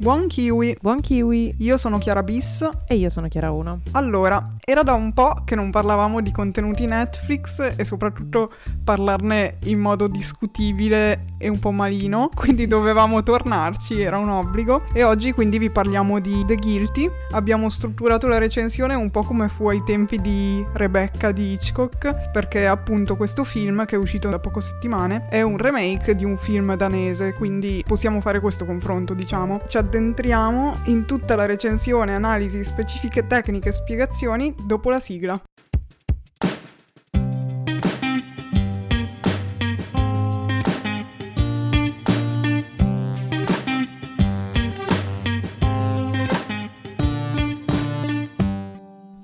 Buon kiwi! Buon kiwi! Io sono Chiara Bis. E io sono Chiara 1. Allora, era da un po' che non parlavamo di contenuti Netflix e soprattutto parlarne in modo discutibile e un po' malino, quindi dovevamo tornarci, era un obbligo. E oggi quindi vi parliamo di The Guilty. Abbiamo strutturato la recensione un po' come fu ai tempi di Rebecca di Hitchcock, perché appunto questo film, che è uscito da poche settimane, è un remake di un film danese, quindi possiamo fare questo confronto, diciamo. Ci addentriamo in tutta la recensione, analisi, specifiche tecniche e spiegazioni dopo la sigla.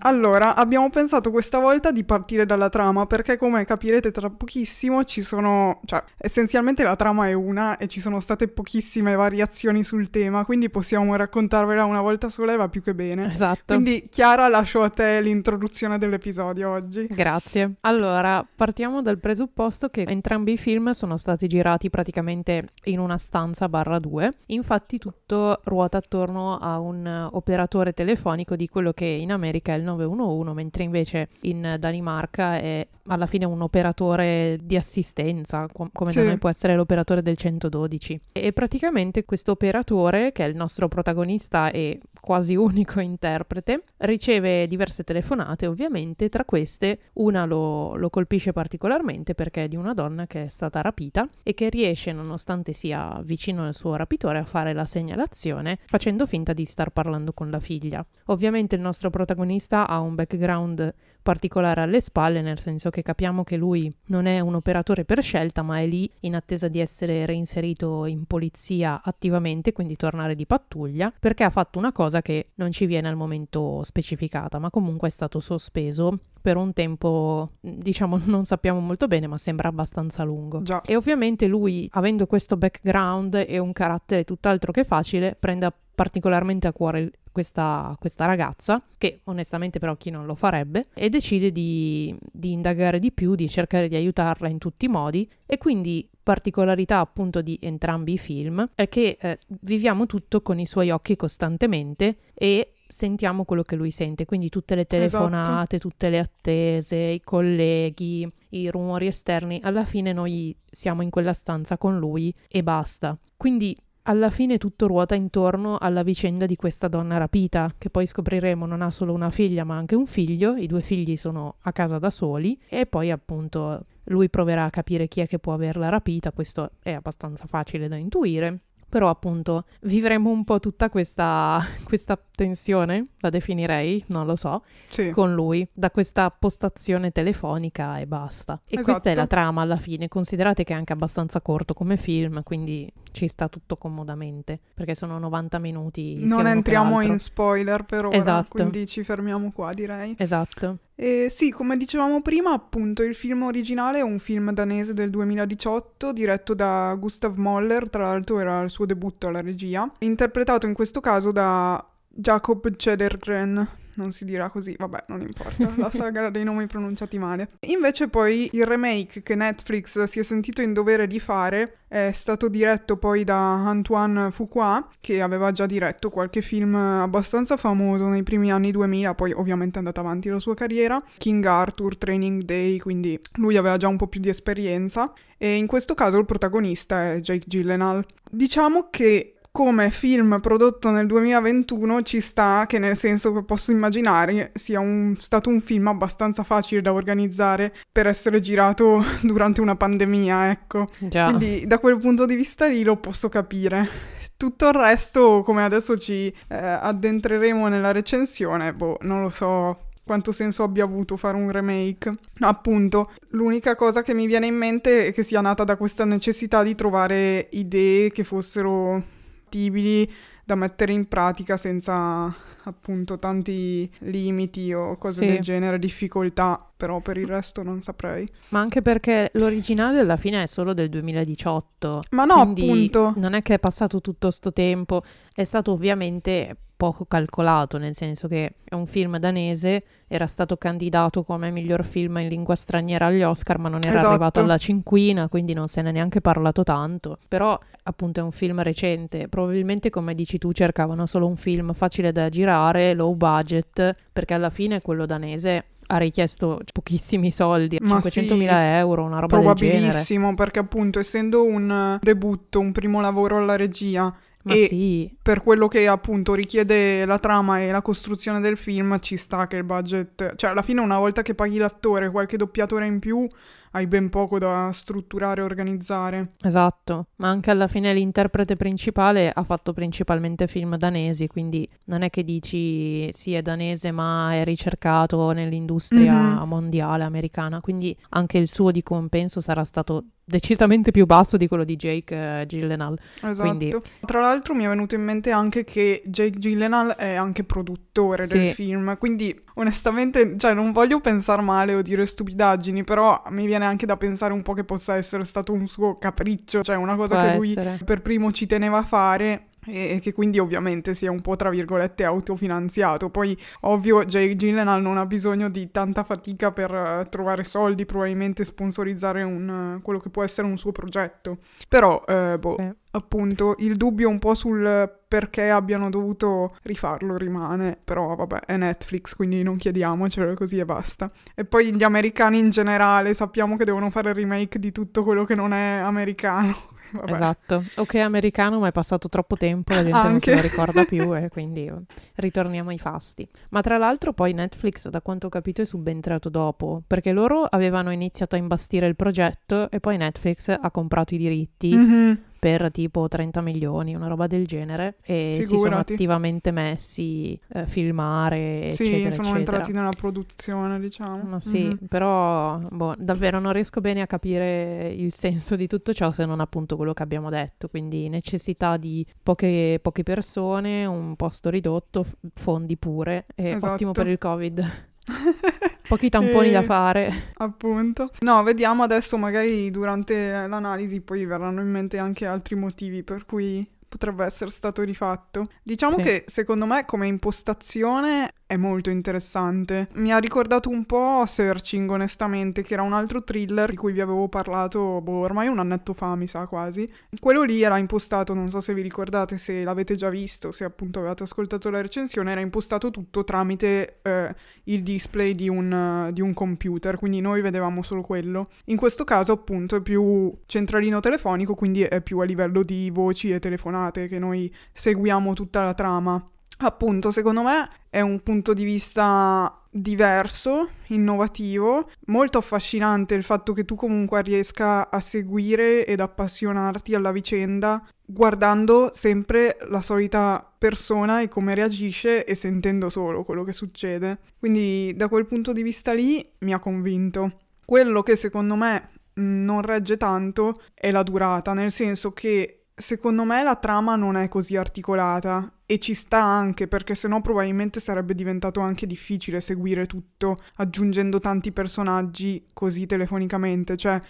Allora, abbiamo pensato questa volta di partire dalla trama perché come capirete tra pochissimo ci sono, cioè essenzialmente la trama è una e ci sono state pochissime variazioni sul tema, quindi possiamo raccontarvela una volta sola e va più che bene. Esatto. Quindi Chiara lascio a te l'introduzione dell'episodio oggi. Grazie. Allora, partiamo dal presupposto che entrambi i film sono stati girati praticamente in una stanza barra due, infatti tutto ruota attorno a un operatore telefonico di quello che in America è il 911, mentre invece in Danimarca è alla fine un operatore di assistenza, com- come Sì. da noi può essere l'operatore del 112. E praticamente questo operatore, che è il nostro protagonista e quasi unico interprete, riceve diverse telefonate, ovviamente, tra queste una lo, lo colpisce particolarmente perché è di una donna che è stata rapita e che riesce, nonostante sia vicino al suo rapitore, a fare la segnalazione facendo finta di star parlando con la figlia. Ovviamente il nostro protagonista ha un background particolare alle spalle, nel senso che capiamo che lui non è un operatore per scelta, ma è lì in attesa di essere reinserito in polizia attivamente, quindi tornare di pattuglia, perché ha fatto una cosa che non ci viene al momento specificata, ma comunque è stato sospeso per un tempo, diciamo, non sappiamo molto bene, ma sembra abbastanza lungo. Già. E ovviamente lui, avendo questo background e un carattere tutt'altro che facile, prende particolarmente a cuore questa, questa ragazza, che onestamente però chi non lo farebbe, e decide di, di indagare di più, di cercare di aiutarla in tutti i modi e quindi particolarità appunto di entrambi i film è che eh, viviamo tutto con i suoi occhi costantemente e sentiamo quello che lui sente, quindi tutte le telefonate, tutte le attese, i colleghi, i rumori esterni, alla fine noi siamo in quella stanza con lui e basta. Quindi alla fine tutto ruota intorno alla vicenda di questa donna rapita, che poi scopriremo non ha solo una figlia ma anche un figlio, i due figli sono a casa da soli e poi appunto lui proverà a capire chi è che può averla rapita, questo è abbastanza facile da intuire. Però appunto vivremo un po' tutta questa, questa tensione, la definirei, non lo so, Sì. con lui, da questa postazione telefonica e basta. E Esatto. questa è la trama alla fine. Considerate che è anche abbastanza corto come film, quindi ci sta tutto comodamente, perché sono 90 minuti. Non entriamo in spoiler per ora, Esatto. quindi ci fermiamo qua direi. Esatto. E sì, come dicevamo prima, appunto, il film originale è un film danese del 2018 diretto da Gustav Moller, tra l'altro era il suo debutto alla regia, interpretato in questo caso da Jacob Cedergren. Non si dirà così, vabbè, non importa, la saga dei nomi pronunciati male. Invece poi il remake che Netflix si è sentito in dovere di fare è stato diretto poi da Antoine Fuqua, che aveva già diretto qualche film abbastanza famoso nei primi anni 2000, poi ovviamente è andata avanti la sua carriera, King Arthur, Training Day, quindi lui aveva già un po' più di esperienza e in questo caso il protagonista è Jake Gyllenhaal. Diciamo che come film prodotto nel 2021 ci sta che nel senso che posso immaginare sia un- stato un film abbastanza facile da organizzare per essere girato durante una pandemia, ecco. Già. Quindi da quel punto di vista lì lo posso capire. Tutto il resto, come adesso ci eh, addentreremo nella recensione, boh, non lo so quanto senso abbia avuto fare un remake. Appunto, l'unica cosa che mi viene in mente è che sia nata da questa necessità di trovare idee che fossero fattibili da mettere in pratica senza appunto tanti limiti o cose Sì. del genere, difficoltà, però per il resto non saprei. Ma anche perché l'originale alla fine è solo del 2018. Ma no, appunto. Non è che è passato tutto sto tempo, è stato ovviamente poco calcolato, nel senso che è un film danese, era stato candidato come miglior film in lingua straniera agli Oscar, ma non era Esatto. arrivato alla cinquina, quindi non se ne è neanche parlato tanto. Però appunto è un film recente, probabilmente come dici tu, cercavano solo un film facile da girare, low budget, perché alla fine quello danese ha richiesto pochissimi soldi, 500.000 sì, euro, una roba del genere. Probabilissimo, perché appunto essendo un debutto, un primo lavoro alla regia ma e sì. per quello che appunto richiede la trama e la costruzione del film ci sta che il budget, cioè alla fine una volta che paghi l'attore, qualche doppiatore in più, hai ben poco da strutturare e organizzare. Esatto, ma anche alla fine l'interprete principale ha fatto principalmente film danesi, quindi non è che dici sì è danese ma è ricercato nell'industria mm-hmm. mondiale americana, quindi anche il suo di compenso sarà stato decisamente più basso di quello di Jake uh, Gyllenhaal. Esatto. Quindi... Tra l'altro mi è venuto in mente anche che Jake Gyllenhaal è anche produttore sì. del film, quindi onestamente, cioè non voglio pensare male o dire stupidaggini, però mi viene anche da pensare un po' che possa essere stato un suo capriccio, cioè una cosa Può che lui essere. per primo ci teneva a fare e che quindi ovviamente sia un po' tra virgolette autofinanziato. Poi ovvio Jake Gyllenhaal non ha bisogno di tanta fatica per uh, trovare soldi, probabilmente sponsorizzare un, uh, quello che può essere un suo progetto. Però, uh, boh, sì. appunto, il dubbio un po' sul perché abbiano dovuto rifarlo rimane, però vabbè, è Netflix, quindi non chiediamocelo così e basta. E poi gli americani in generale sappiamo che devono fare remake di tutto quello che non è americano. Vabbè. Esatto, o che è americano ma è passato troppo tempo, la gente Anche. non se lo ricorda più e quindi ritorniamo ai fasti. Ma tra l'altro poi Netflix, da quanto ho capito, è subentrato dopo, perché loro avevano iniziato a imbastire il progetto e poi Netflix ha comprato i diritti. Mm-hmm per tipo 30 milioni, una roba del genere, e Figurati. si sono attivamente messi a eh, filmare, sì, eccetera, sono eccetera. entrati nella produzione, diciamo. Ma sì, mm-hmm. però boh, davvero non riesco bene a capire il senso di tutto ciò se non appunto quello che abbiamo detto, quindi necessità di poche, poche persone, un posto ridotto, fondi pure, e esatto. ottimo per il Covid. Pochi tamponi e... da fare. Appunto. No, vediamo adesso, magari durante l'analisi poi verranno in mente anche altri motivi per cui potrebbe essere stato rifatto. Diciamo Sì. che secondo me come impostazione è molto interessante. Mi ha ricordato un po' Searching, onestamente, che era un altro thriller di cui vi avevo parlato, boh, ormai un annetto fa, mi sa quasi. Quello lì era impostato, non so se vi ricordate, se l'avete già visto, se appunto avevate ascoltato la recensione, era impostato tutto tramite eh, il display di un, di un computer, quindi noi vedevamo solo quello. In questo caso, appunto, è più centralino telefonico, quindi è più a livello di voci e telefonate che noi seguiamo tutta la trama. Appunto, secondo me è un punto di vista diverso, innovativo, molto affascinante il fatto che tu comunque riesca a seguire ed appassionarti alla vicenda guardando sempre la solita persona e come reagisce e sentendo solo quello che succede. Quindi da quel punto di vista lì mi ha convinto. Quello che secondo me mh, non regge tanto è la durata, nel senso che secondo me la trama non è così articolata e ci sta anche perché sennò probabilmente sarebbe diventato anche difficile seguire tutto aggiungendo tanti personaggi così telefonicamente, cioè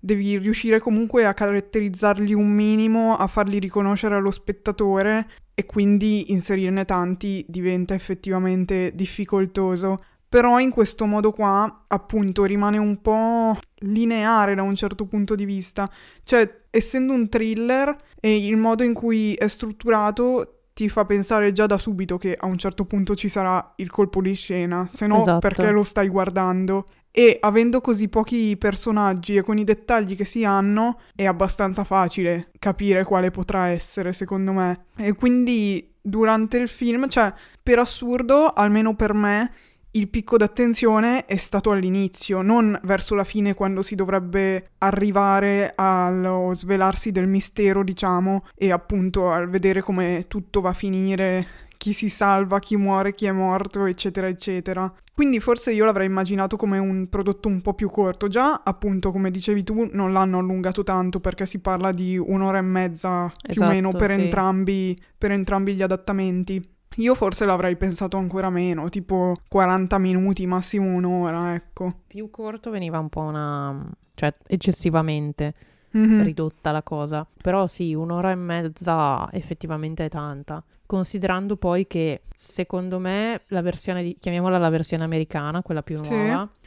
devi riuscire comunque a caratterizzarli un minimo, a farli riconoscere allo spettatore e quindi inserirne tanti diventa effettivamente difficoltoso. Però in questo modo qua, appunto, rimane un po' lineare da un certo punto di vista. Cioè, essendo un thriller e il modo in cui è strutturato ti fa pensare già da subito che a un certo punto ci sarà il colpo di scena, se no Esatto. perché lo stai guardando. E avendo così pochi personaggi e con i dettagli che si hanno, è abbastanza facile capire quale potrà essere, secondo me. E quindi durante il film, cioè, per assurdo, almeno per me, il picco d'attenzione è stato all'inizio, non verso la fine quando si dovrebbe arrivare allo svelarsi del mistero, diciamo, e appunto al vedere come tutto va a finire, chi si salva, chi muore, chi è morto, eccetera, eccetera. Quindi forse io l'avrei immaginato come un prodotto un po' più corto. Già, appunto, come dicevi tu, non l'hanno allungato tanto perché si parla di un'ora e mezza più Esatto, o meno per, sì. entrambi, per entrambi gli adattamenti. Io forse l'avrei pensato ancora meno, tipo 40 minuti, massimo un'ora, ecco. Più corto veniva un po' una... cioè eccessivamente Mhm. ridotta la cosa. Però sì, un'ora e mezza effettivamente è tanta. Considerando poi che secondo me la versione di, chiamiamola la versione americana, quella più Sì.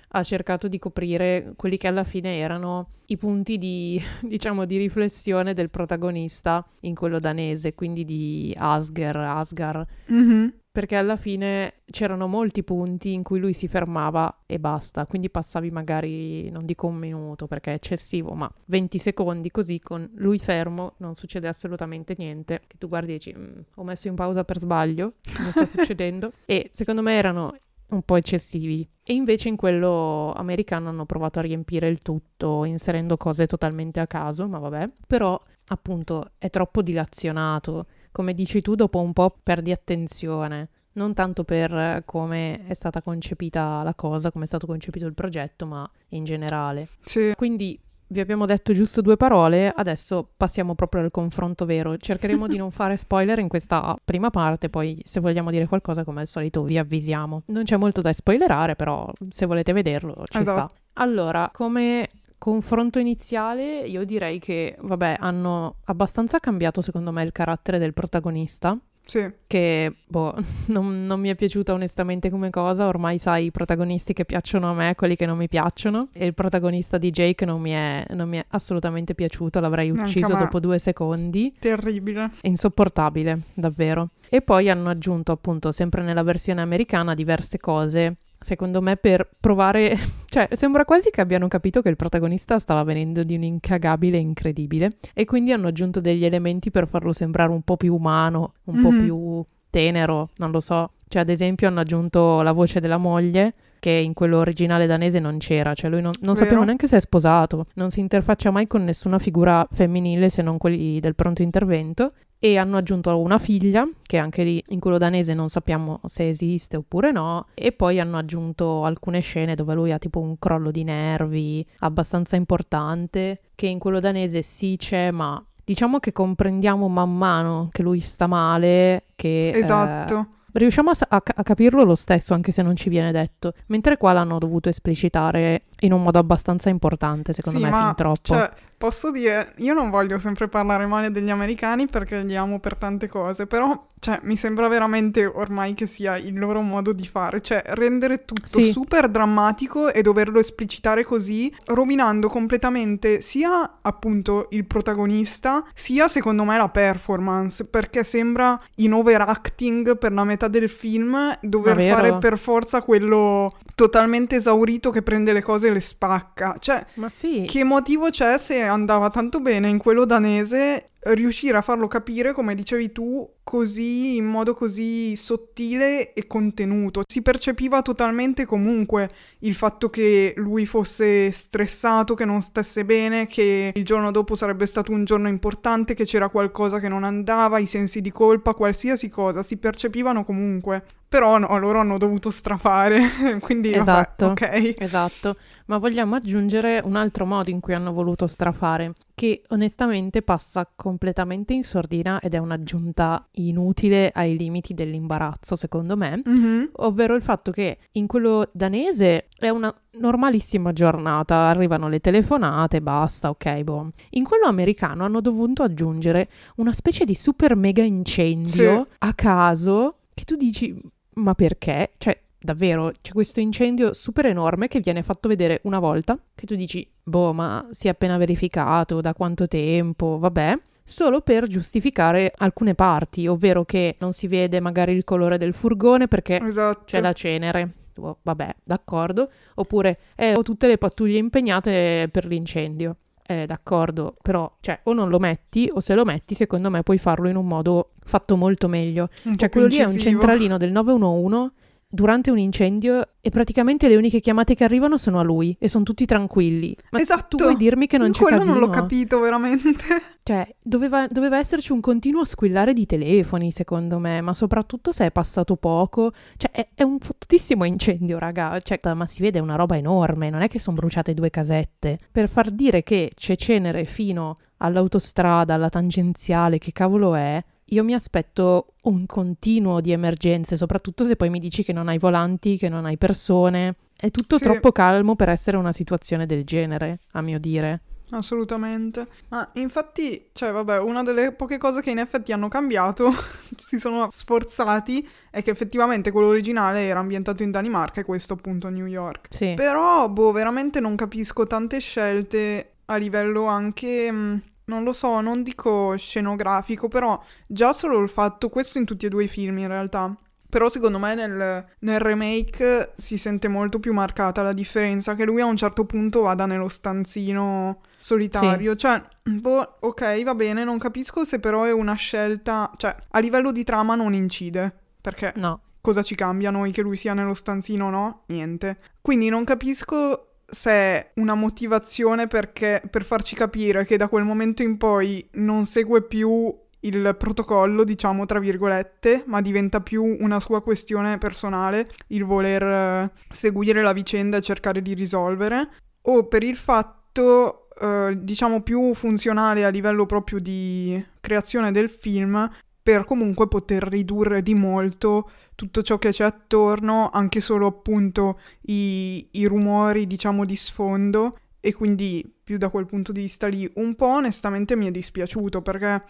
Ha cercato di coprire quelli che alla fine erano i punti di, diciamo, di riflessione del protagonista in quello danese, quindi di Asger, Asgar. Mhm. Perché alla fine c'erano molti punti in cui lui si fermava e basta, quindi passavi magari, non dico un minuto perché è eccessivo, ma 20 secondi così con lui fermo, non succede assolutamente niente, che tu guardi e dici, "Mm, ho messo in pausa per sbaglio, cosa sta succedendo? e secondo me erano un po' eccessivi. E invece in quello americano hanno provato a riempire il tutto inserendo cose totalmente a caso, ma vabbè. Però appunto è troppo dilazionato. Come dici tu, dopo un po' perdi attenzione. Non tanto per come è stata concepita la cosa, come è stato concepito il progetto, ma in generale. Sì. Quindi vi abbiamo detto giusto due parole, adesso passiamo proprio al confronto vero. Cercheremo di non fare spoiler in questa prima parte, poi se vogliamo dire qualcosa come al solito vi avvisiamo. Non c'è molto da spoilerare, però se volete vederlo ci Esatto. sta. Allora, come confronto iniziale io direi che, vabbè, hanno abbastanza cambiato secondo me il carattere del protagonista. Sì. Che, boh, non, non mi è piaciuta onestamente come cosa. Ormai sai i protagonisti che piacciono a me, quelli che non mi piacciono. E il protagonista di Jake non mi è, non mi è assolutamente piaciuto. L'avrei ucciso dopo due secondi. Terribile. Insopportabile, davvero. E poi hanno aggiunto, appunto, sempre nella versione americana, diverse cose. Secondo me per provare, cioè sembra quasi che abbiano capito che il protagonista stava venendo di un incagabile incredibile e quindi hanno aggiunto degli elementi per farlo sembrare un po' più umano, un po' Mhm. più tenero, non lo so. Cioè ad esempio hanno aggiunto la voce della moglie che in quello originale danese non c'era, cioè lui non, non sappiamo neanche se è sposato, non si interfaccia mai con nessuna figura femminile se non quelli del pronto intervento e hanno aggiunto una figlia, che anche lì in quello danese non sappiamo se esiste oppure no, e poi hanno aggiunto alcune scene dove lui ha tipo un crollo di nervi abbastanza importante, che in quello danese sì c'è, ma diciamo che comprendiamo man mano che lui sta male, che... eh, Esatto. Riusciamo a, a a capirlo lo stesso, anche se non ci viene detto. Mentre qua l'hanno dovuto esplicitare in un modo abbastanza importante, secondo Sì, me, ma, fin troppo. Cioè, posso dire, io non voglio sempre parlare male degli americani perché li amo per tante cose, però, cioè, mi sembra veramente ormai che sia il loro modo di fare, cioè, rendere tutto Sì. super drammatico e doverlo esplicitare così, rovinando completamente sia, appunto, il protagonista, sia, secondo me, la performance, perché sembra in overacting per la metà del film dover fare per forza quello totalmente esaurito che prende le cose e le spacca. Cioè, Ma sì, che motivo c'è se andava tanto bene in quello danese riuscire a farlo capire, come dicevi tu, così in modo così sottile e contenuto. Si percepiva totalmente comunque il fatto che lui fosse stressato, che non stesse bene, che il giorno dopo sarebbe stato un giorno importante, che c'era qualcosa che non andava, i sensi di colpa, qualsiasi cosa, si percepivano comunque. Però no, loro hanno dovuto strafare, quindi vabbè, Esatto. ok. esatto. Ma vogliamo aggiungere un altro modo in cui hanno voluto strafare, che onestamente passa completamente in sordina ed è un'aggiunta inutile ai limiti dell'imbarazzo, secondo me. Mhm. Ovvero il fatto che in quello danese è una normalissima giornata, arrivano le telefonate, basta, ok, boh. In quello americano hanno dovuto aggiungere una specie di super mega incendio a caso che tu dici, ma perché? Cioè, davvero, c'è questo incendio super enorme che viene fatto vedere una volta, che tu dici, boh, ma si è appena verificato, da quanto tempo, vabbè solo per giustificare alcune parti, ovvero che non si vede magari il colore del furgone perché Esatto. c'è la cenere. Oh, vabbè, d'accordo. Oppure eh, ho tutte le pattuglie impegnate per l'incendio. Eh, d'accordo, però, cioè, o non lo metti, o se lo metti, secondo me puoi farlo in un modo fatto molto meglio. Un Cioè, quello lì è un incisivo. centralino del 911 durante un incendio e praticamente le uniche chiamate che arrivano sono a lui e sono tutti tranquilli. Ma Esatto. tu vuoi dirmi che non Io c'è quello casino? non l'ho capito veramente. Cioè, doveva, doveva esserci un continuo squillare di telefoni, secondo me, ma soprattutto se è passato poco. Cioè, è, è un fottutissimo incendio, raga. Cioè, ma si vede è una roba enorme, non è che sono bruciate due casette. Per far dire che c'è cenere fino all'autostrada, alla tangenziale, che cavolo è? Io mi aspetto un continuo di emergenze, soprattutto se poi mi dici che non hai volanti, che non hai persone. È tutto Sì. troppo calmo per essere una situazione del genere, a mio dire. Assolutamente. Ma infatti, cioè, vabbè, una delle poche cose che in effetti hanno cambiato, si sono sforzati, è che effettivamente quello originale era ambientato in Danimarca e questo appunto a New York. Sì. Però, boh, veramente non capisco tante scelte a livello anche... mh, non lo so, non dico scenografico, però già solo il fatto, questo in tutti e due i film in realtà, però secondo me nel, nel remake si sente molto più marcata la differenza, che lui a un certo punto vada nello stanzino solitario, cioè, boh, ok, va bene, non capisco se però è una scelta, cioè, a livello di trama non incide, perché No. cosa ci cambia noi che lui sia nello stanzino o no? Niente. Quindi non capisco se è una motivazione perché, per farci capire che da quel momento in poi non segue più il protocollo, diciamo tra virgolette, ma diventa più una sua questione personale, il voler eh, seguire la vicenda e cercare di risolvere, o per il fatto, eh, diciamo, più funzionale a livello proprio di creazione del film, per comunque poter ridurre di molto tutto ciò che c'è attorno, anche solo appunto i, i rumori, diciamo, di sfondo. E quindi più da quel punto di vista lì, un po' onestamente mi è dispiaciuto perché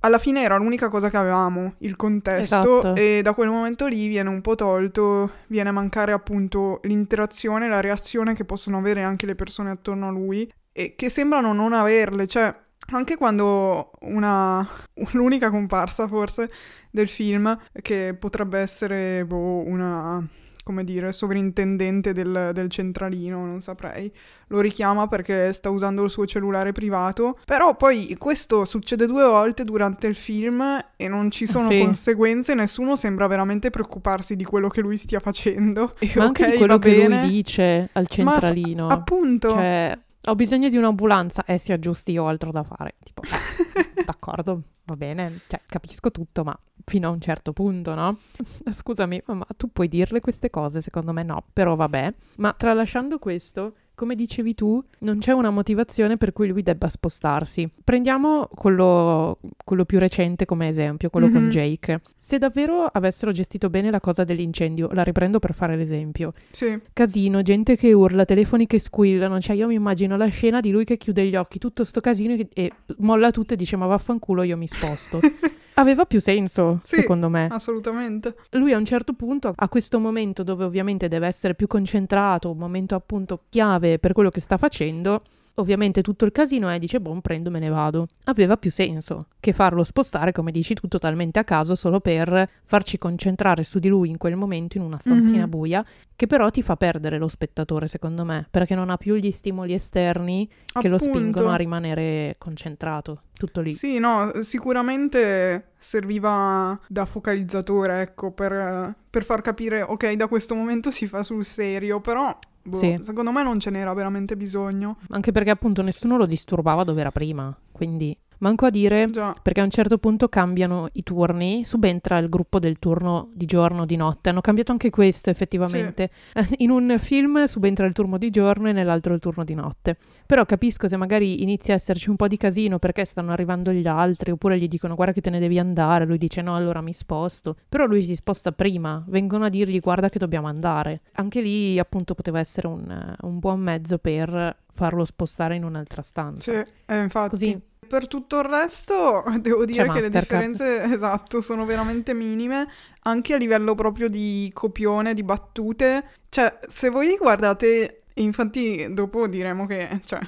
alla fine era l'unica cosa che avevamo, il contesto, Esatto. e da quel momento lì viene un po' tolto, viene a mancare appunto l'interazione, la reazione che possono avere anche le persone attorno a lui e che sembrano non averle, cioè anche quando una l'unica comparsa forse del film che potrebbe essere boh, una come dire, sovrintendente del, del centralino, non saprei. Lo richiama perché sta usando il suo cellulare privato. Però poi questo succede due volte durante il film e non ci sono Sì. conseguenze. Nessuno sembra veramente preoccuparsi di quello che lui stia facendo. E Ma anche ok, di quello che bene. lui dice al centralino. Appunto. Cioè, ho bisogno di un'ambulanza. Eh, si aggiusti, io ho altro da fare. Tipo, eh, d'accordo, va bene. Cioè, capisco tutto, ma fino a un certo punto, no? Scusami, ma tu puoi dirle queste cose? Secondo me no. Però vabbè. Ma tralasciando questo, come dicevi tu, non c'è una motivazione per cui lui debba spostarsi. Prendiamo quello, quello più recente come esempio, quello con Mhm. Jake. Se davvero avessero gestito bene la cosa dell'incendio, la riprendo per fare l'esempio. Sì, Casino, gente che urla, telefoni che squillano, cioè io mi immagino la scena di lui che chiude gli occhi, tutto sto casino e, e molla tutto e dice ma vaffanculo io mi sposto. Aveva più senso, Sì. secondo me. assolutamente. Lui a un certo punto, a questo momento dove ovviamente deve essere più concentrato, un momento appunto chiave per quello che sta facendo, ovviamente tutto il casino è dice boh prendo me ne vado. Aveva più senso che farlo spostare, come dici tu, totalmente a caso solo per farci concentrare su di lui in quel momento in una stanzina Mhm. buia, che però ti fa perdere lo spettatore secondo me, perché non ha più gli stimoli esterni che lo spingono a rimanere concentrato, tutto lì. Sì, no, sicuramente serviva da focalizzatore, ecco, per, per far capire, ok, da questo momento si fa sul serio, però boh, Sì. secondo me non ce n'era veramente bisogno. Anche perché appunto nessuno lo disturbava dove era prima, quindi manco a dire Già, perché a un certo punto cambiano i turni, subentra il gruppo del turno di giorno, di notte, hanno cambiato anche questo effettivamente. In un film subentra il turno di giorno e nell'altro il turno di notte. Però capisco se magari inizia a esserci un po' di casino perché stanno arrivando gli altri oppure gli dicono guarda che te ne devi andare, lui dice no allora mi sposto, però lui si sposta prima, vengono a dirgli guarda che dobbiamo andare. Anche lì appunto poteva essere un, un buon mezzo per farlo spostare in un'altra stanza. sì, eh, infatti. Così. Per tutto il resto devo dire che le differenze, esatto, sono veramente minime, anche a livello proprio di copione, di battute. Cioè, se voi guardate, infatti dopo diremo che, cioè,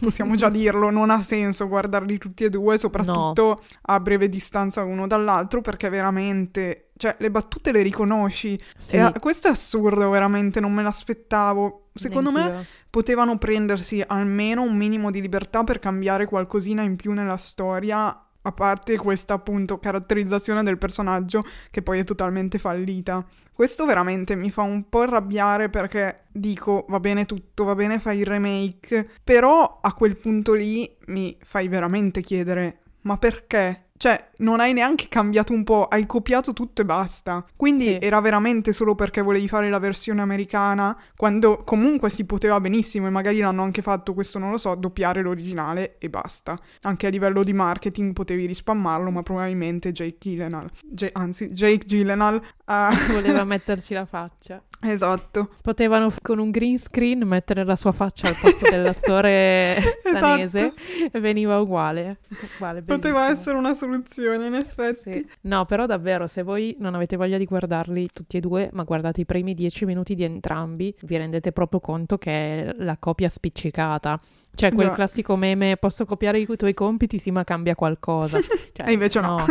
possiamo già dirlo, non ha senso guardarli tutti e due, soprattutto a breve distanza uno dall'altro, perché veramente, cioè, le battute le riconosci. Sì, E a- questo è assurdo, veramente, non me l'aspettavo. Secondo me neanch'io. potevano prendersi almeno un minimo di libertà per cambiare qualcosina in più nella storia, a parte questa appunto caratterizzazione del personaggio che poi è totalmente fallita. Questo veramente mi fa un po' arrabbiare perché dico va bene tutto, va bene fai il remake, però a quel punto lì mi fai veramente chiedere ma perché? Cioè, non hai neanche cambiato un po', hai copiato tutto e basta. Quindi Sì. era veramente solo perché volevi fare la versione americana, quando comunque si poteva benissimo e magari l'hanno anche fatto, questo non lo so, doppiare l'originale e basta. Anche a livello di marketing potevi rispammarlo, ma probabilmente Jake Gyllenhaal, Ja- anzi Jake Gyllenhaal, ha- Voleva metterci la faccia. esatto, Potevano con un green screen mettere la sua faccia al posto dell'attore danese Esatto. e veniva uguale. uguale poteva essere una soluzione in effetti. Sì. No, però davvero, se voi non avete voglia di guardarli tutti e due, ma guardate i primi dieci minuti di entrambi, vi rendete proprio conto che è la copia spiccicata. Cioè, quel Già. classico meme, posso copiare i tuoi compiti, sì, ma cambia qualcosa. Cioè, E invece no. No,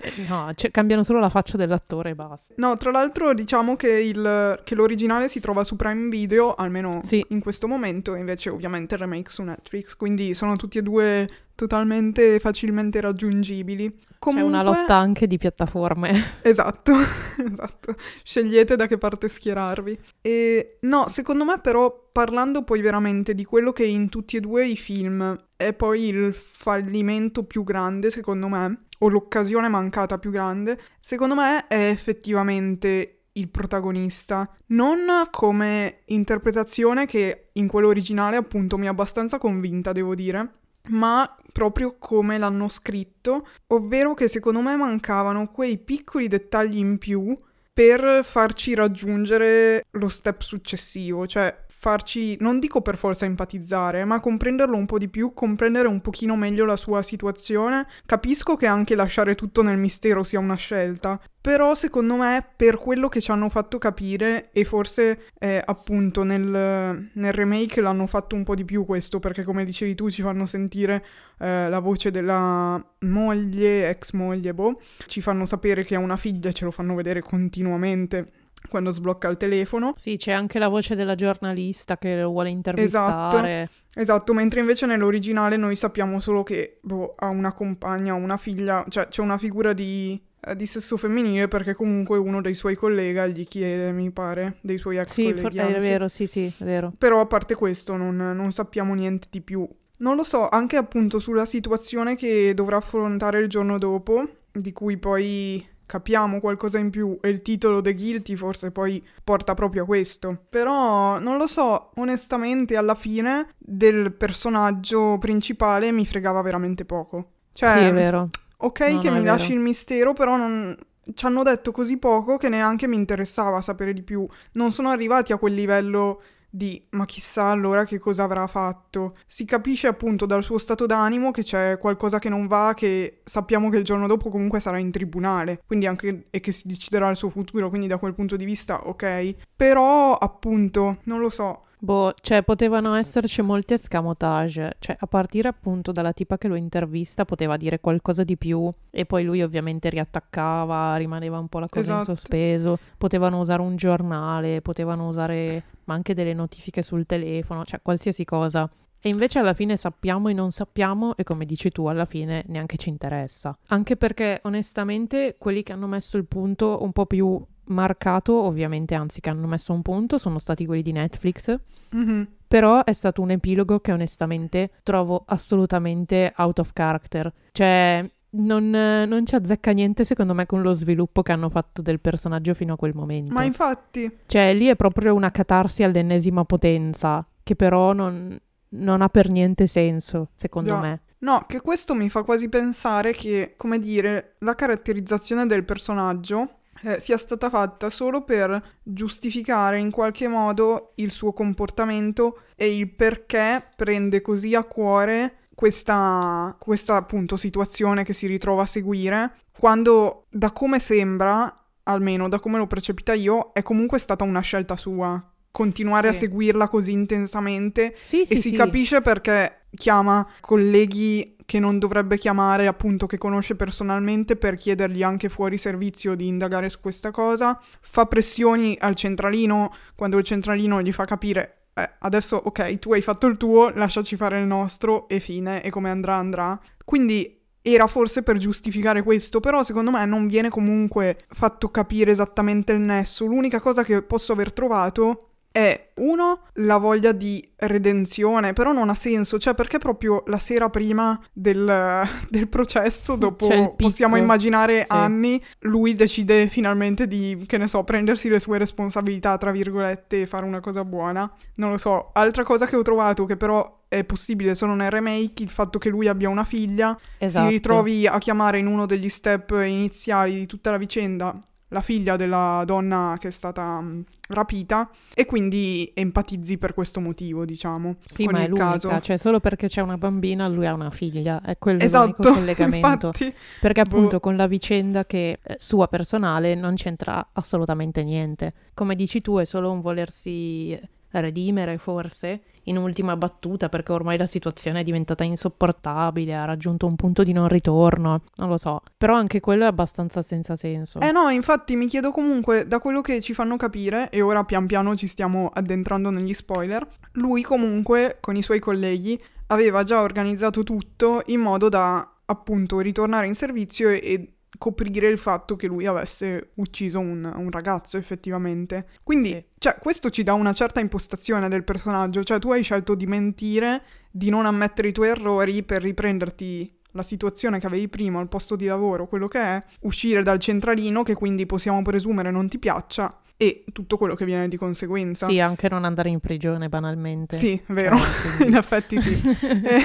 Eh, no, cioè, cambiano solo la faccia dell'attore e basta. No, tra l'altro diciamo che, il- che l'originale si trova su Prime Video, almeno Sì. in questo momento, invece ovviamente il remake su Netflix, quindi sono tutti e due totalmente facilmente raggiungibili. Comunque, C'è una lotta anche di piattaforme. Esatto, esatto. Scegliete da che parte schierarvi. E no, secondo me però, parlando poi veramente di quello che in tutti e due i film è poi il fallimento più grande, secondo me, o l'occasione mancata più grande, secondo me è effettivamente il protagonista. Non come interpretazione che in quello originale appunto mi ha abbastanza convinta, devo dire, ma proprio come l'hanno scritto, ovvero che secondo me mancavano quei piccoli dettagli in più per farci raggiungere lo step successivo, cioè farci, non dico per forza empatizzare, ma comprenderlo un po' di più, comprendere un pochino meglio la sua situazione. Capisco che anche lasciare tutto nel mistero sia una scelta, però secondo me per quello che ci hanno fatto capire e forse eh, appunto nel, nel remake l'hanno fatto un po' di più questo perché come dicevi tu ci fanno sentire eh, la voce della moglie, ex moglie, boh, ci fanno sapere che ha una figlia ce lo fanno vedere continuamente quando sblocca il telefono. Sì, c'è anche la voce della giornalista che lo vuole intervistare. Esatto, mentre invece nell'originale noi sappiamo solo che boh, ha una compagna, una figlia, cioè c'è una figura di, eh, di sesso femminile perché comunque uno dei suoi collega gli chiede, mi pare, dei suoi ex Sì, colleghi. for- è vero, sì, sì, è vero. Però a parte questo non, non sappiamo niente di più. Non lo so, anche appunto sulla situazione che dovrà affrontare il giorno dopo, di cui poi capiamo qualcosa in più e il titolo The Guilty forse poi porta proprio a questo. Però non lo so, onestamente alla fine del personaggio principale mi fregava veramente poco. Cioè, sì, è vero. ok No, che no, mi lasci vero. il mistero, però non... ci hanno detto così poco che neanche mi interessava sapere di più. Non sono arrivati a quel livello di ma chissà allora che cosa avrà fatto. Si capisce appunto dal suo stato d'animo che c'è qualcosa che non va, che sappiamo che il giorno dopo comunque sarà in tribunale, quindi anche e che si deciderà il suo futuro, quindi da quel punto di vista ok. Però appunto, non lo so. Boh, cioè potevano esserci molti escamotage, cioè a partire appunto dalla tipa che lo intervista poteva dire qualcosa di più e poi lui ovviamente riattaccava, rimaneva un po' la cosa in Esatto. sospeso, potevano usare un giornale, potevano usare ma anche delle notifiche sul telefono, cioè qualsiasi cosa. E invece alla fine sappiamo e non sappiamo e come dici tu alla fine neanche ci interessa. Anche perché onestamente quelli che hanno messo il punto un po' più marcato, ovviamente anzi che hanno messo un punto, sono stati quelli di Netflix. Mhm. Però è stato un epilogo che onestamente trovo assolutamente out of character. Cioè, non, non ci azzecca niente secondo me con lo sviluppo che hanno fatto del personaggio fino a quel momento. Ma infatti, Cioè, lì è proprio una catarsi all'ennesima potenza, che però non, non ha per niente senso, secondo Già. me. No, che questo mi fa quasi pensare che, come dire, la caratterizzazione del personaggio eh, sia stata fatta solo per giustificare in qualche modo il suo comportamento e il perché prende così a cuore questa, questa appunto situazione che si ritrova a seguire, quando da come sembra, almeno da come l'ho percepita io, è comunque stata una scelta sua. Continuare a Sì. seguirla così intensamente Sì, sì, e si capisce perché chiama colleghi che non dovrebbe chiamare, appunto, che conosce personalmente per chiedergli anche fuori servizio di indagare su questa cosa. Fa pressioni al centralino quando il centralino gli fa capire. "Eh, adesso ok, tu hai fatto il tuo, lasciaci fare il nostro e fine, e come andrà andrà. Quindi era forse per giustificare questo, però secondo me non viene comunque fatto capire esattamente il nesso. L'unica cosa che posso aver trovato è uno la voglia di redenzione, però non ha senso, cioè perché proprio la sera prima del, del processo, dopo possiamo immaginare sì. anni, lui decide finalmente di, che ne so, prendersi le sue responsabilità, tra virgolette, e fare una cosa buona. Non lo so. Altra cosa che ho trovato che però è possibile solo nel remake il fatto che lui abbia una figlia, esatto. si ritrovi a chiamare in uno degli step iniziali di tutta la vicenda la figlia della donna che è stata mm, rapita e quindi empatizzi per questo motivo, diciamo. Sì, ma è l'unica, caso. cioè solo perché c'è una bambina lui ha una figlia, è quello esatto, l'unico collegamento. Infatti, perché appunto boh. con la vicenda che è sua personale non c'entra assolutamente niente. Come dici tu è solo un volersi redimere forse in ultima battuta perché ormai la situazione è diventata insopportabile, ha raggiunto un punto di non ritorno, non lo so, però anche quello è abbastanza senza senso. Eh no, infatti mi chiedo comunque da quello che ci fanno capire e ora pian piano ci stiamo addentrando negli spoiler, lui comunque con i suoi colleghi aveva già organizzato tutto in modo da appunto ritornare in servizio e, e coprire il fatto che lui avesse ucciso un, un ragazzo effettivamente. Quindi, sì. cioè, questo ci dà una certa impostazione del personaggio, cioè tu hai scelto di mentire, di non ammettere i tuoi errori per riprenderti la situazione che avevi prima al posto di lavoro, quello che è, uscire dal centralino che quindi possiamo presumere non ti piaccia e tutto quello che viene di conseguenza. Sì, anche non andare in prigione banalmente. Sì, vero, cioè, in effetti sì. e,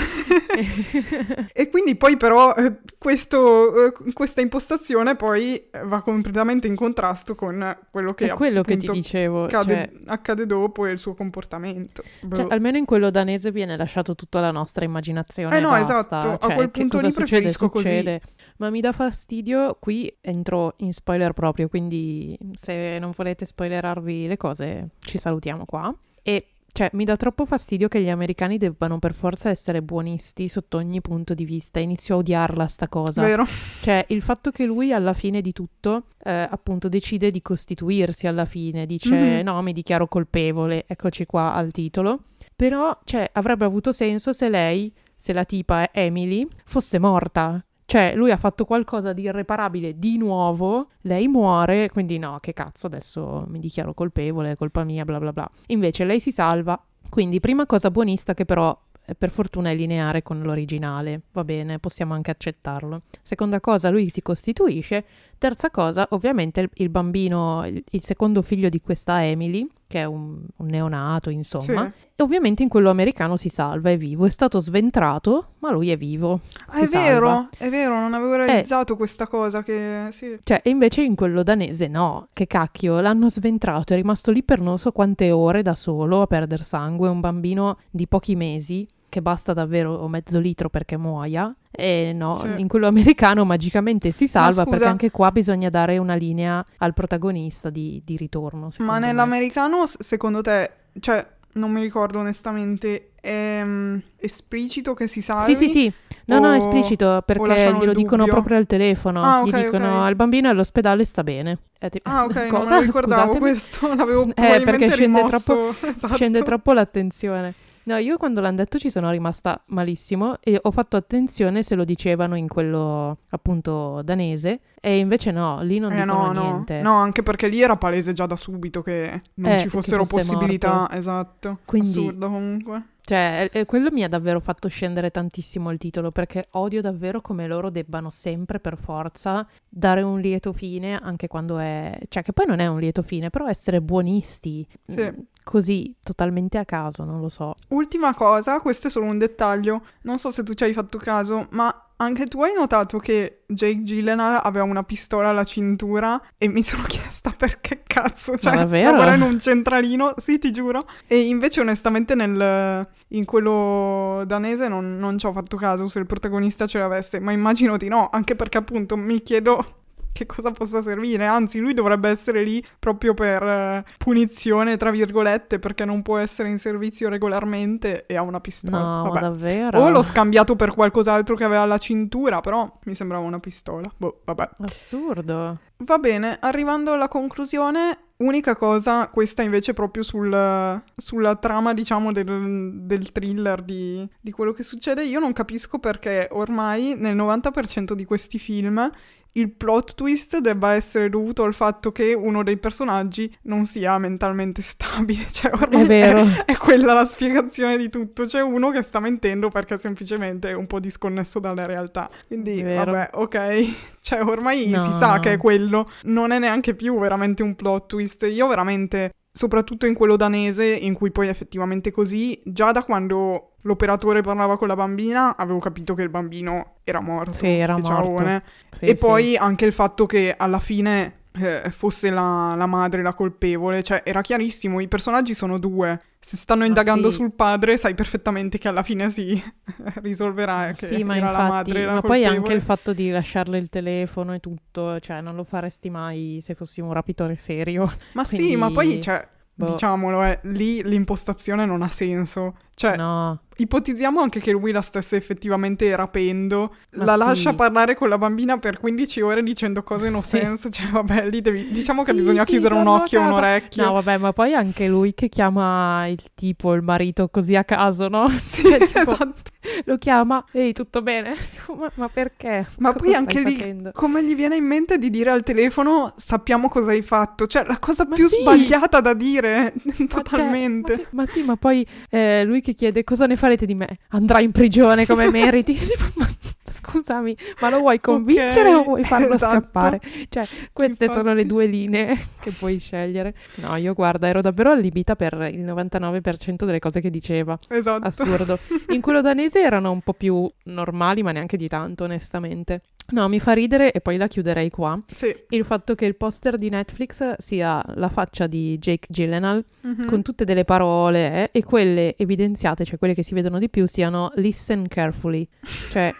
e, quindi poi però eh, questo, eh, questa impostazione poi va completamente in contrasto con quello che, È quello che ti dicevo. Accade, cioè... accade, dopo e il suo comportamento. Cioè, almeno in quello danese viene lasciato tutto alla nostra immaginazione. Eh no, basta. esatto, cioè, a quel punto lì succede, preferisco succede. così. Ma mi dà fastidio, qui entro in spoiler proprio, quindi se non volete spoilerarvi le cose ci salutiamo qua. E cioè, mi dà troppo fastidio che gli americani debbano per forza essere buonisti sotto ogni punto di vista. Inizio a odiarla sta cosa. Vero. Cioè, il fatto che lui alla fine di tutto, eh, appunto, decide di costituirsi alla fine. Dice, mm-hmm. no, mi dichiaro colpevole, eccoci qua al titolo. Però, cioè, avrebbe avuto senso se lei, se la tipa Emily, fosse morta. Cioè, lui ha fatto qualcosa di irreparabile di nuovo, lei muore, quindi no, che cazzo, adesso mi dichiaro colpevole, è colpa mia, bla bla bla. Invece lei si salva. Quindi, prima cosa buonista che però per fortuna è lineare con l'originale, va bene, possiamo anche accettarlo. Seconda cosa, lui si costituisce. Terza cosa, ovviamente il, bambino, il, secondo figlio di questa Emily, che è un, un neonato, insomma, sì. e ovviamente in quello americano si salva, è vivo, è stato sventrato, ma lui è vivo. Ah, è salva. vero, è vero, non avevo eh. realizzato eh, questa cosa che... Sì. Cioè, e invece in quello danese no, che cacchio, l'hanno sventrato, è rimasto lì per non so quante ore da solo a perdere sangue, un bambino di pochi mesi che basta davvero mezzo litro perché muoia. E no, sì. in quello americano magicamente si salva perché anche qua bisogna dare una linea al protagonista di, di ritorno. Ma nell'americano, me. secondo te, cioè, non mi ricordo onestamente, è um, esplicito che si salvi? Sì, sì, sì. No, o... no, è esplicito perché glielo dicono proprio al telefono. Ah, okay, Gli dicono okay. al bambino all'ospedale sta bene. Tipo, ah, ok, cosa? non ricordavo Scusatemi. questo, l'avevo eh, perché scende troppo, esatto. scende troppo l'attenzione. No, io quando l'hanno detto ci sono rimasta malissimo e ho fatto attenzione se lo dicevano in quello appunto danese e invece no, lì non eh dicono no, niente. No, anche perché lì era palese già da subito che non eh, ci fossero possibilità, morto. esatto. Quindi, Assurdo comunque. Cioè, quello mi ha davvero fatto scendere tantissimo il titolo perché odio davvero come loro debbano sempre per forza dare un lieto fine anche quando è... cioè che poi non è un lieto fine, però essere buonisti. Sì. Così, totalmente a caso, non lo so. Ultima cosa, questo è solo un dettaglio, non so se tu ci hai fatto caso, ma anche tu hai notato che Jake Gyllenhaal aveva una pistola alla cintura e mi sono chiesta perché cazzo, cioè, lavora in un centralino, sì ti giuro. E invece onestamente nel, in quello danese non, non ci ho fatto caso se il protagonista ce l'avesse, ma immagino di no, anche perché appunto mi chiedo che cosa possa servire. Anzi, lui dovrebbe essere lì proprio per eh, punizione, tra virgolette, perché non può essere in servizio regolarmente e ha una pistola. No, vabbè. davvero? O l'ho scambiato per qualcos'altro che aveva alla cintura, però mi sembrava una pistola. Boh, vabbè. Assurdo. Va bene, arrivando alla conclusione, unica cosa, questa invece proprio sul, sulla trama, diciamo, del, del thriller di, di quello che succede, io non capisco perché ormai nel 90% di questi film il plot twist debba essere dovuto al fatto che uno dei personaggi non sia mentalmente stabile. Cioè, ormai È vero. È, è quella la spiegazione di tutto. C'è uno che sta mentendo perché semplicemente è un po' disconnesso dalla realtà. Quindi, vabbè, ok. Cioè, ormai No, si sa che è quello. Non è neanche più veramente un plot twist. Io veramente soprattutto in quello danese, in cui poi effettivamente così, già da quando l'operatore parlava con la bambina, avevo capito che il bambino era morto. Sì, era e ciaone. morto. Sì, e sì. poi anche il fatto che alla fine eh, fosse la, la madre la colpevole, cioè era chiarissimo, i personaggi sono due. Se stanno indagando sì. sul padre, sai perfettamente che alla fine si risolverà che Sì, ma era la infatti, madre la ma poi anche colpevole. il fatto di lasciarle il telefono e tutto, cioè non lo faresti mai se fossi un rapitore serio. Ma sì, quindi- ma poi, cioè, boh. diciamolo, eh, lì l'impostazione non ha senso. Cioè, No, ipotizziamo anche che lui la stesse effettivamente rapendo, Ma la sì. lascia parlare con la bambina per 15 ore dicendo cose no Sì. sense, cioè vabbè, lì devi... Diciamo che Sì, bisogna sì, chiudere un occhio e un casa. orecchio. no, vabbè, ma poi anche lui che chiama il tipo, il marito così a caso, no? Sì, Cioè, tipo, esatto. Lo chiama, ehi, tutto bene? ma, ma perché? Ma Cosa poi anche lì, facendo? come gli viene in mente di dire al telefono sappiamo cosa hai fatto? Cioè, la cosa Ma più sbagliata da dire, Ma cioè, totalmente. ma, che- ma sì, ma poi eh, lui che chiede cosa ne farete di me? Andrai in prigione come meriti. Tipo, ma scusami, ma lo vuoi convincere Ok, o vuoi farlo esatto. scappare? Cioè, queste sono le Infatti. due linee che puoi scegliere. No, io guarda, ero davvero allibita per il 99% delle cose che diceva. Esatto. Assurdo. In quello danese erano un po' più normali, ma neanche di tanto, onestamente. No, mi fa ridere e poi la chiuderei qua. Sì. Il fatto che il poster di Netflix sia la faccia di Jake Gyllenhaal Mhm. con tutte delle parole eh, e quelle evidenziate, cioè quelle che si vedono di più, siano listen carefully. Cioè,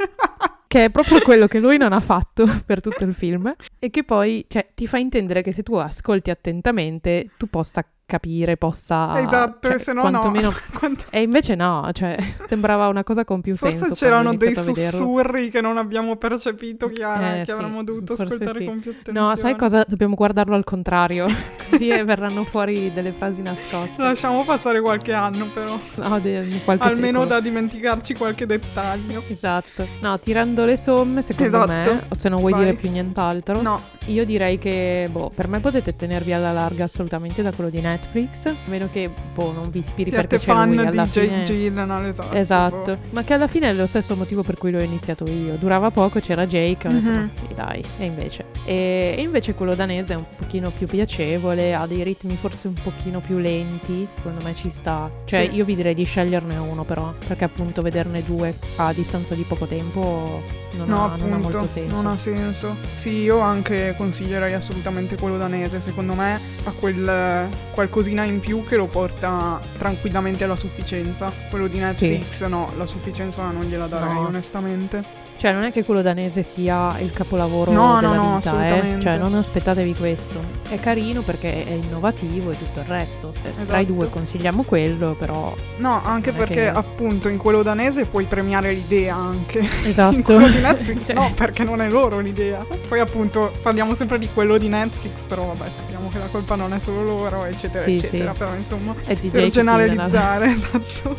che è proprio quello che lui non ha fatto per tutto il film. E che poi cioè, ti fa intendere che se tu ascolti attentamente tu possa capire, possa... esatto, cioè, se no quantomeno- no. Quanto- E invece no, cioè sembrava una cosa con più senso. Forse c'erano dei sussurri che non abbiamo percepito, Chiara, Eh, che sì, avremmo dovuto forse ascoltare sì. con più attenzione. No, sai cosa? Dobbiamo guardarlo al contrario, così verranno fuori delle frasi nascoste. Lasciamo passare qualche anno, però. No, de- qualche Almeno secolo. da dimenticarci qualche dettaglio. Esatto. No, tirando le somme, secondo Esatto. me, o se non vuoi Vai. dire più nient'altro, No, io direi che, boh, per me potete tenervi alla larga assolutamente da quello di Netflix, a meno che, boh, non vi ispiri siete perché c'è fan lui di alla Jake fine. Gyllenhaal, esatto. Esatto, ma che alla fine è lo stesso motivo per cui l'ho iniziato io. Durava poco, c'era Jake, ho detto Mhm. ma sì dai, e invece. E, e invece quello danese è un pochino più piacevole, ha dei ritmi forse un pochino più lenti, secondo me ci sta. Cioè Sì. io vi direi di sceglierne uno però, perché appunto vederne due a distanza di poco tempo non, No, ha, non ha appunto, molto senso. non ha senso. Sì, io anche consiglierei assolutamente quello danese. Secondo me ha quel qualcosina in più che lo porta tranquillamente alla sufficienza. Quello di Netflix, no, la sufficienza non gliela darei, No. onestamente. Cioè non è che quello danese sia il capolavoro No, no, della no, vita, eh. assolutamente. Cioè non aspettatevi questo. È carino perché è innovativo e tutto il resto. Eh, Tra i Esatto. due consigliamo quello, però... No, anche perché che- appunto in quello danese puoi premiare l'idea anche. Esatto. In quello di Netflix Cioè, no, perché non è loro l'idea. Poi appunto parliamo sempre di quello di Netflix, però vabbè che la colpa non è solo loro, eccetera, Sì, eccetera. sì. Però insomma, È di per generalizzare, esatto.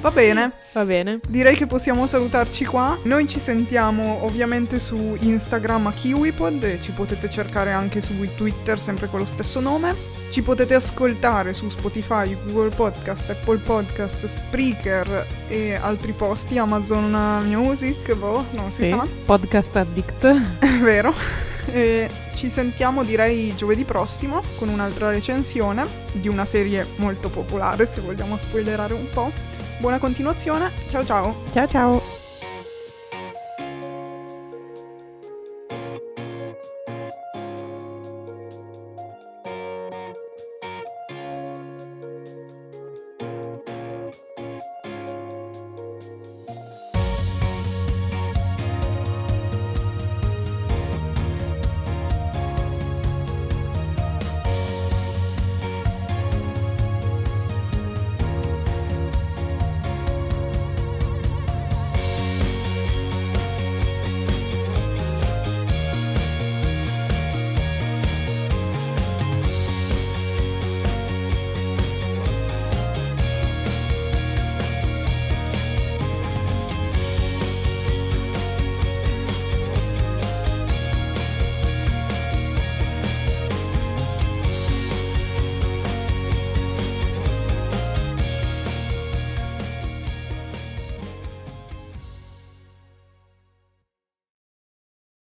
Va bene, Va bene. direi che possiamo salutarci qua. Noi ci sentiamo ovviamente su Instagram a KiwiPod e ci potete cercare anche su Twitter sempre con lo stesso nome. Ci potete ascoltare su Spotify, Google Podcast, Apple Podcast, Spreaker e altri posti, Amazon Music, boh, non si Sì. sa. Podcast Addict. È vero. E ci sentiamo direi giovedì prossimo con un'altra recensione di una serie molto popolare, se vogliamo spoilerare un po'. Buona continuazione, ciao ciao! Ciao ciao.